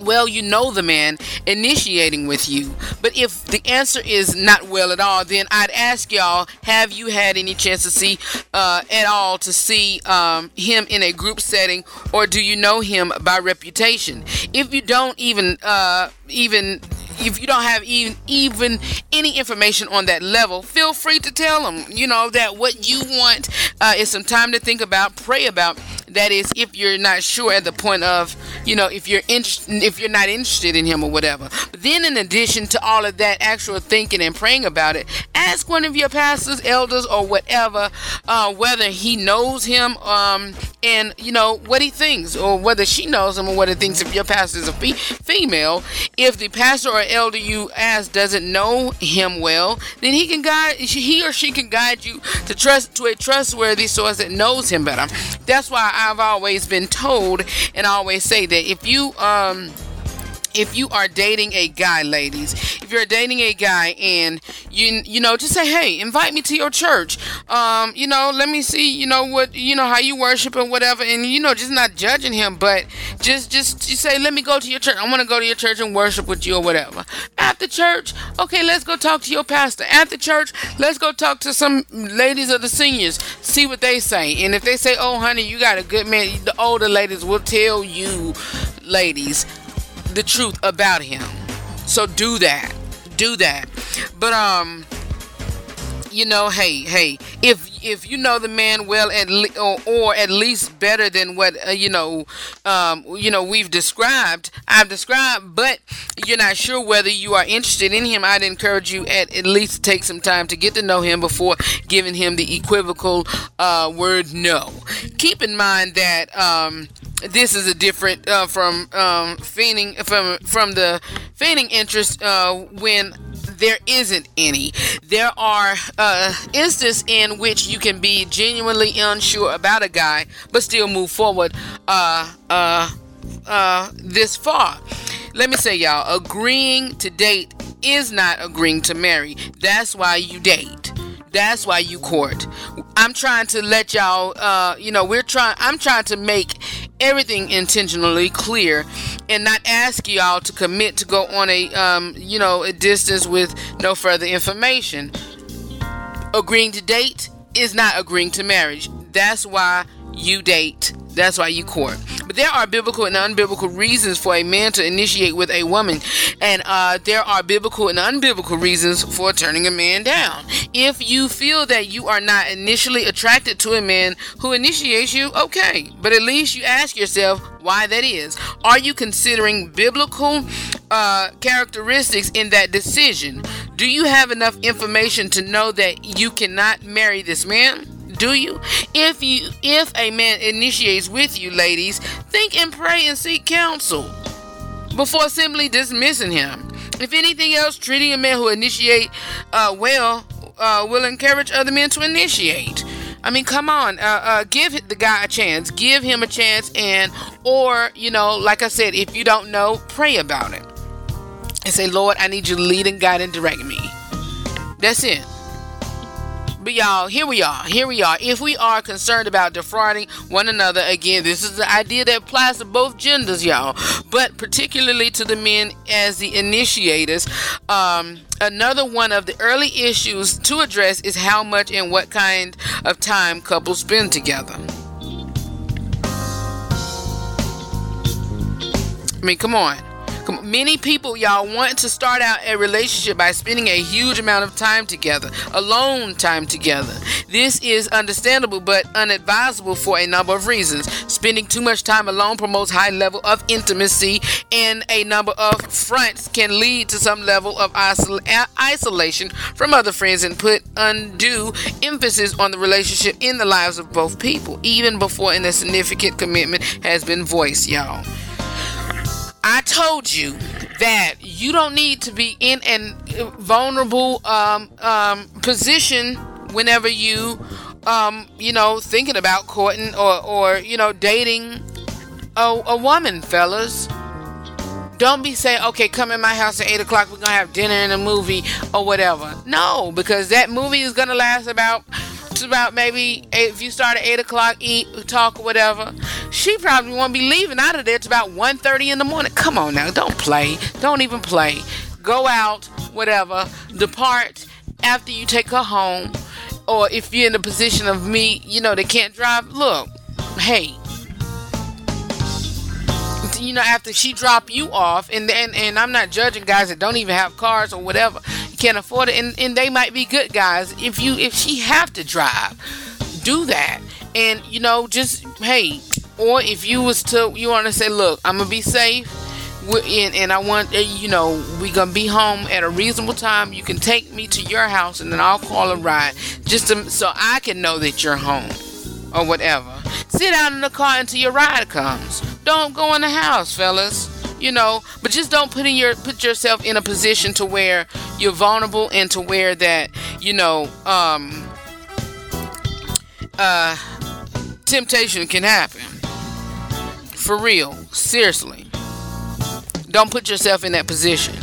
well you know the man initiating with you. But if the answer is not well at all, then I'd ask y'all, have you had any chance to see uh, at all to see um, him in a group setting, or do you know him by reputation? If you don't even uh, even if you don't have even even any information on that level, feel free to tell them. You know that what you want uh, is some time to think about, pray about, That is, if you're not sure at the point of, you know, if you're interested, if you're not interested in him or whatever. But then, in addition to all of that actual thinking and praying about it, ask one of your pastors, elders, or whatever, uh, whether he knows him, um, and you know what he thinks, or whether she knows him, or what he thinks. If your pastor is a fe- female, if the pastor or elder you ask doesn't know him well, then he can guide, he or she can guide you to trust to a trustworthy source that knows him better. That's why I've always been told, and I always say that if you um if you are dating a guy, ladies, if you're dating a guy and you you know just say, hey, invite me to your church. Um, you know, let me see, you know what, you know how you worship and whatever, and you know just not judging him, but just just you say, let me go to your church. I want to go to your church and worship with you or whatever. After church, okay, let's go talk to your pastor. After church, let's go talk to some ladies of the seniors, see what they say, and if they say, oh honey, you got a good man, the older ladies will tell you, ladies the truth about him. So do that. Do that. But um you know, hey, hey, if if you know the man well at le- or, or at least better than what uh, you know, um, you know we've described, I've described, but you're not sure whether you are interested in him, I'd encourage you at at least take some time to get to know him before giving him the equivocal uh, word no. Keep in mind that um, this is a different uh, from um, feigning from from the feigning interest uh, when there isn't any. There are uh, instances in which you can be genuinely unsure about a guy, but still move forward uh, uh, uh, this far. Let me say, y'all, agreeing to date is not agreeing to marry. That's why you date. That's why you court. I'm trying to let y'all, uh, you know, we're trying. I'm trying to make everything intentionally clear and not ask y'all to commit to go on a, um, you know, a distance with no further information. Agreeing to date is not agreeing to marriage. That's why you date. That's why you court. But there are biblical and unbiblical reasons for a man to initiate with a woman, and uh, there are biblical and unbiblical reasons for turning a man down. If you feel that you are not initially attracted to a man who initiates you, okay, but at least you ask yourself why that is. Are you considering biblical uh, characteristics in that decision? Do you have enough information to know that you cannot marry this man? Do you? If you if a man initiates with you, ladies, think and pray and seek counsel before simply dismissing him. If anything else, treating a man who initiate uh, well uh, will encourage other men to initiate. I mean, come on, uh, uh, give the guy a chance. Give him a chance, and or you know, like I said, if you don't know, pray about it and say, Lord, I need you to lead and guide and direct me. That's it. But y'all, here we are. Here we are. If we are concerned about defrauding one another, again, this is the idea that applies to both genders, y'all, but particularly to the men as the initiators. Um, another one of the early issues to address is how much and what kind of time couples spend together. I mean, come on. Come. Many people, y'all, want to start out a relationship by spending a huge amount of time together, alone time together. This is understandable but unadvisable for a number of reasons. Spending too much time alone promotes high level of intimacy, and a number of fronts can lead to some level of isol- isolation from other friends and put undue emphasis on the relationship in the lives of both people, even before a significant commitment has been voiced, y'all. I told you that you don't need to be in a vulnerable um, um, position whenever you, um, you know, thinking about courting or, or you know, dating a, a woman, fellas. Don't be saying, okay, come in my house at 8 o'clock, we're going to have dinner and a movie or whatever. No, because that movie is going to last about it's about maybe eight, if you start at 8 o'clock, eat, talk, or whatever. She probably won't be leaving out of there. It's about 1.30 in the morning. Come on now, don't play. Don't even play. Go out, whatever. Depart after you take her home. Or if you're in the position of me, you know, they can't drive. Look, hey, you know, after she drop you off, and and, and I'm not judging guys that don't even have cars or whatever, can't afford it, and, and they might be good guys. If you if she have to drive, do that, and you know, just hey, or if you was to you want to say, look, I'm gonna be safe. and, and I want uh, you know we gonna be home at a reasonable time. You can take me to your house, and then I'll call a ride just to, so I can know that you're home or whatever. Sit down in the car until your ride comes. Don't go in the house, fellas. You know, but just don't put in your put yourself in a position to where you're vulnerable and to where that you know um uh temptation can happen. For real, seriously. Don't put yourself in that position.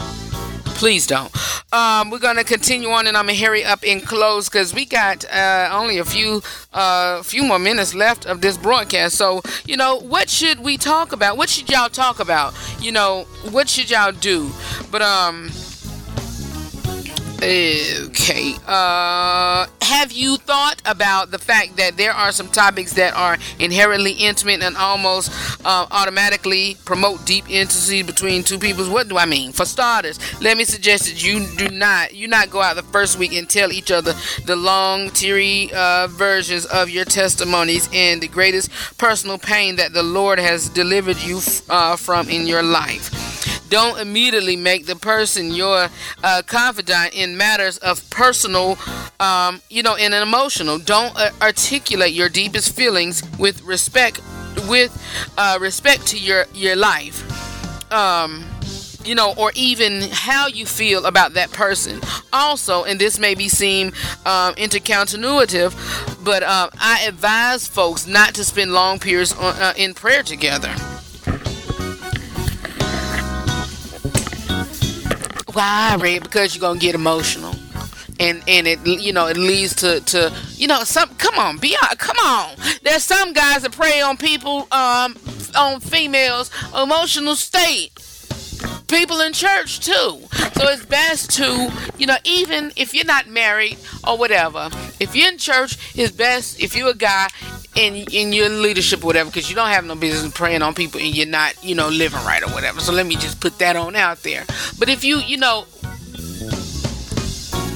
Please don't. Um, we're gonna continue on, and I'm gonna hurry up and close because we got uh, only a few, uh, few more minutes left of this broadcast. So, you know, what should we talk about? What should y'all talk about? You know, what should y'all do? But um, Okay. Uh, have you thought about the fact that there are some topics that are inherently intimate and almost uh, automatically promote deep intimacy between two people? What do I mean? For starters, let me suggest that you do not you not go out the first week and tell each other the long, teary uh, versions of your testimonies and the greatest personal pain that the Lord has delivered you uh, from in your life. Don't immediately make the person your uh, confidant in matters of personal, um, you know, and emotional. Don't uh, articulate your deepest feelings with respect, with uh, respect to your your life. Um, you know, or even how you feel about that person. Also, and this may be seem um, intercontinuitive, but uh, I advise folks not to spend long periods on, uh, in prayer together. Why? Because you're gonna get emotional, and and it you know it leads to to you know some. Come on, be out. Come on. There's some guys that prey on people, um, on females' emotional state. People in church too. So it's best to, you know, even if you're not married or whatever, if you're in church, it's best if you're a guy in in your leadership or whatever, because you don't have no business praying on people and you're not, you know, living right or whatever. So let me just put that on out there. But if you, you know,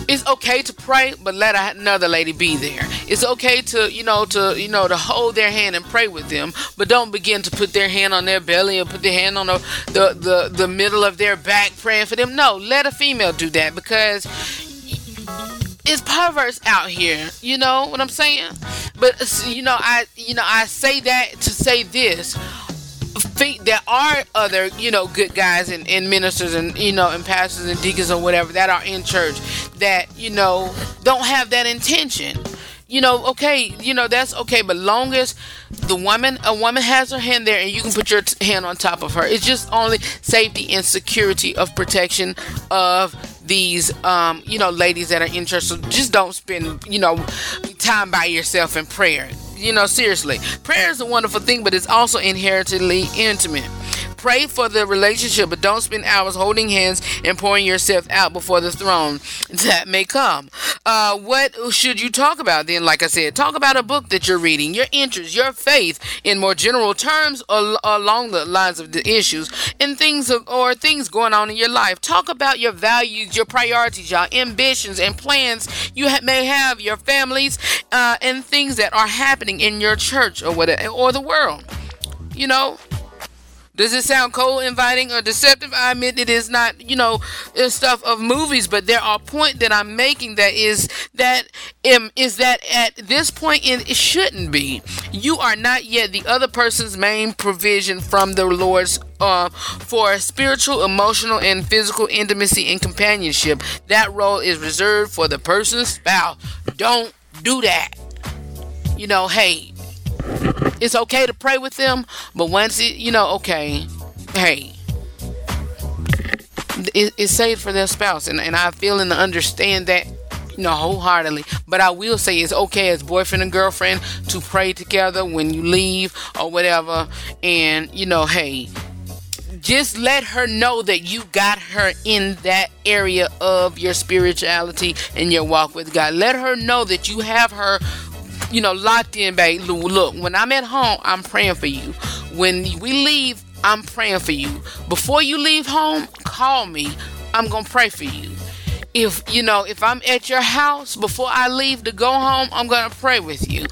it's okay to pray, but let another lady be there. It's okay to, you know, to, you know, to hold their hand and pray with them, but don't begin to put their hand on their belly or put their hand on the the the, the middle of their back praying for them. No, let a female do that because it's perverse out here. You know what I'm saying? But you know, I you know I say that to say this. Think There are other, you know, good guys and, and ministers and you know and pastors and deacons or whatever that are in church that you know don't have that intention you know, okay, you know that's okay, but long as the woman, a woman has her hand there, and you can put your t- hand on top of her, it's just only safety and security of protection of these, um, you know, ladies that are in church. So just don't spend, you know, time by yourself in prayer. You know, seriously, prayer is a wonderful thing, but it's also inherently intimate. Pray for the relationship, but don't spend hours holding hands and pouring yourself out before the throne that may come. Uh, what should you talk about then? Like I said, talk about a book that you're reading, your interests, your faith in more general terms al- along the lines of the issues and things of, or things going on in your life. Talk about your values, your priorities, your ambitions and plans you ha- may have, your families, uh, and things that are happening in your church or whatever, or the world. You know, does it sound cold, inviting, or deceptive? I admit it is not, you know, stuff of movies, but there are point that I'm making that is that um, is that at this point in it shouldn't be. You are not yet the other person's main provision from the Lord's uh, for spiritual, emotional, and physical intimacy and companionship. That role is reserved for the person's spouse. Don't do that. You know, hey, it's okay to pray with them, but once it, you know, okay, hey, it, it's saved for their spouse, and, and I feel and understand that, you know, wholeheartedly. But I will say it's okay as boyfriend and girlfriend to pray together when you leave or whatever, and you know, hey, just let her know that you got her in that area of your spirituality and your walk with God. Let her know that you have her you know, locked in, babe. Look, when I'm at home, I'm praying for you. When we leave, I'm praying for you. Before you leave home, call me. I'm gonna pray for you. If you know, if I'm at your house before I leave to go home, I'm gonna pray with you.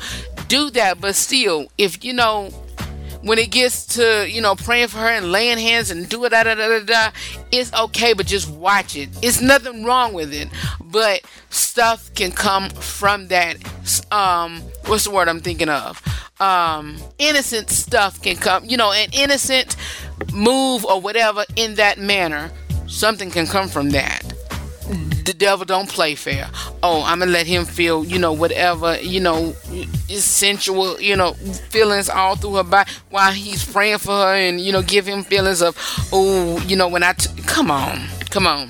Do that, but still, if you know, when it gets to you know praying for her and laying hands and do it da da da da, it's okay, but just watch it. It's nothing wrong with it, but stuff can come from that. Um, what's the word I'm thinking of? Um, innocent stuff can come. You know, an innocent move or whatever in that manner. Something can come from that the devil don't play fair. Oh, I'm gonna let him feel, you know, whatever, you know, sensual, you know, feelings all through her body while he's praying for her, and you know, give him feelings of, oh, you know, when I t- come on, come on,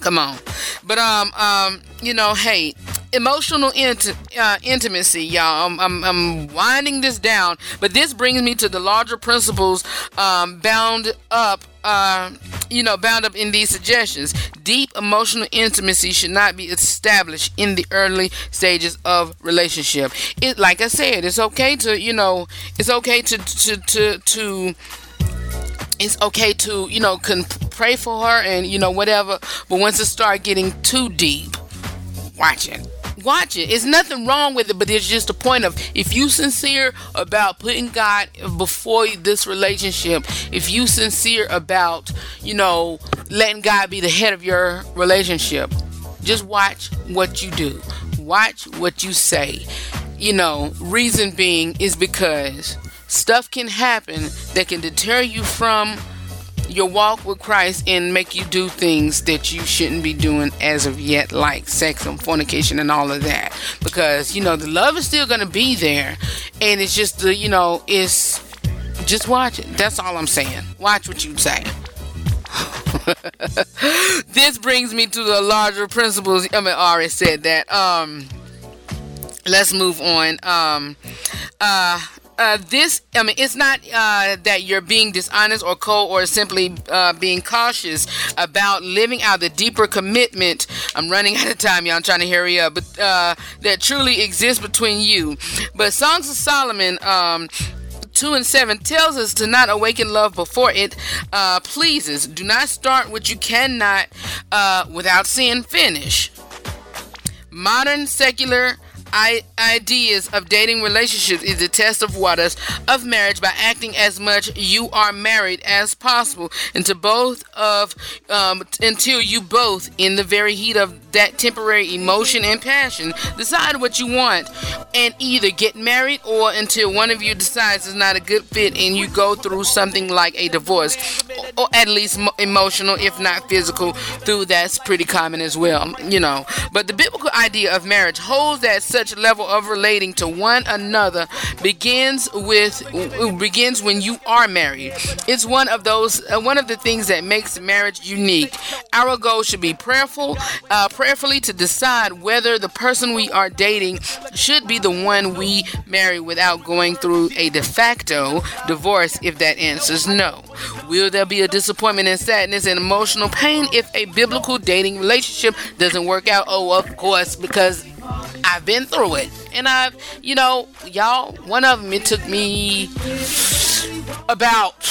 come on. But um, um, you know, hey, emotional uh, intimacy, y'all. I'm, I'm, I'm, winding this down, but this brings me to the larger principles um, bound up, uh, you know, bound up in these suggestions. Deep emotional intimacy should not be established in the early stages of relationship. It, like I said, it's okay to, you know, it's okay to, to, to, to it's okay to you know can pray for her and you know whatever but once it start getting too deep watch it watch it. It's nothing wrong with it, but it's just a point of if you sincere about putting God before this relationship, if you sincere about, you know, letting God be the head of your relationship, just watch what you do. Watch what you say. You know, reason being is because stuff can happen that can deter you from your walk with Christ and make you do things that you shouldn't be doing as of yet, like sex and fornication and all of that. Because, you know, the love is still going to be there. And it's just, the, you know, it's just watch it. That's all I'm saying. Watch what you say. this brings me to the larger principles. I mean, I already said that. Um, let's move on. Um, uh, uh, this, I mean, it's not uh, that you're being dishonest or cold or simply uh, being cautious about living out the deeper commitment. I'm running out of time, y'all. I'm trying to hurry up, but uh, that truly exists between you. But Songs of Solomon, um, 2 and 7 tells us to not awaken love before it uh, pleases. Do not start what you cannot without sin finish. Modern secular ideas of dating relationships is the test of waters of marriage by acting as much you are married as possible into both of um, until you both in the very heat of that temporary emotion and passion decide what you want and either get married or until one of you decides it's not a good fit and you go through something like a divorce or, at least emotional if not physical through that's pretty common as well you know but the biblical idea of marriage holds that such level of relating to one another begins with begins when you are married. It's one of those uh, one of the things that makes marriage unique. Our goal should be prayerful, uh, prayerfully to decide whether the person we are dating should be the one we marry without going through a de facto divorce. If that answers no, will there be a disappointment and sadness and emotional pain if a biblical dating relationship doesn't work out? Oh, of course, because I've been through it. And I've, you know, y'all, one of them, it took me about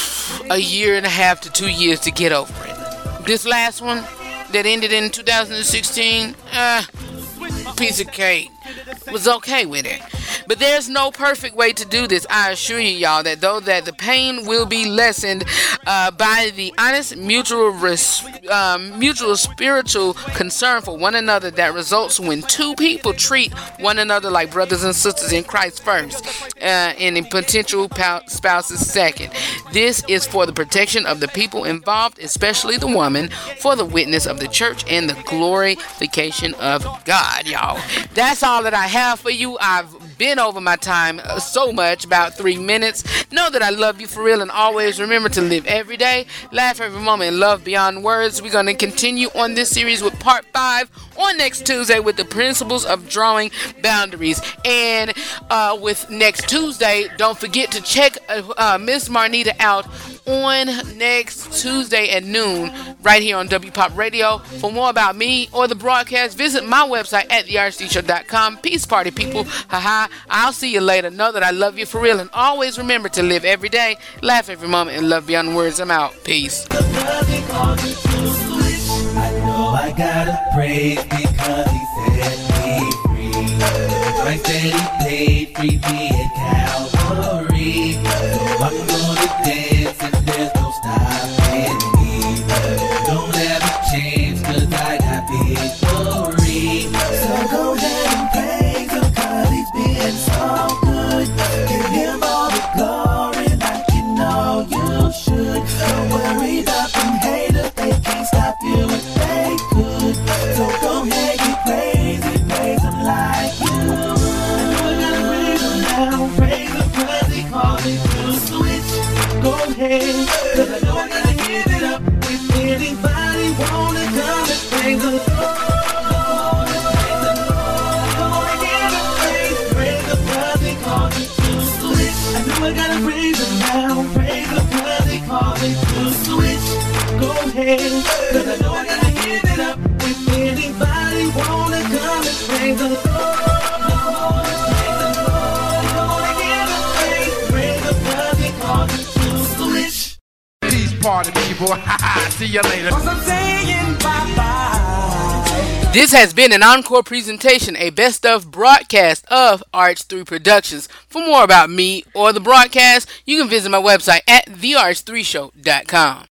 a year and a half to two years to get over it. This last one that ended in 2016, uh, piece of cake. Was okay with it. But there's no perfect way to do this. I assure you, y'all, that though that the pain will be lessened uh, by the honest mutual res- um, mutual spiritual concern for one another that results when two people treat one another like brothers and sisters in Christ first, uh, and in potential spouses second. This is for the protection of the people involved, especially the woman, for the witness of the church and the glorification of God, y'all. That's all that I have for you. I've been over my time uh, so much, about three minutes. Know that I love you for real and always remember to live every day, laugh every moment, love beyond words. We're going to continue on this series with part five on next Tuesday with the principles of drawing boundaries. And uh, with next Tuesday, don't forget to check uh, uh Miss Marnita out on next Tuesday at noon right here on WPOP Radio. For more about me or the broadcast, visit my website at therh3show.com. Peace party people. Haha. I'll see you later. Know that I love you for real and always remember to live every day, laugh every moment, and love beyond words. I'm out. Peace. I gotta because he set me free. that he paid, free me at Calvary. I'm gonna dance Don't worry about them haters, they can't stop you Cause I know I gotta give it up. If anybody wanna come and the the. I gotta praise him now, praise him cause he called me to switch. Go ahead, cause I know I gotta party people. See you later. I'm saying. This has been an encore presentation, a best of broadcast of RH3 Productions. For more about me or the broadcast, you can visit my website at therh3show.com.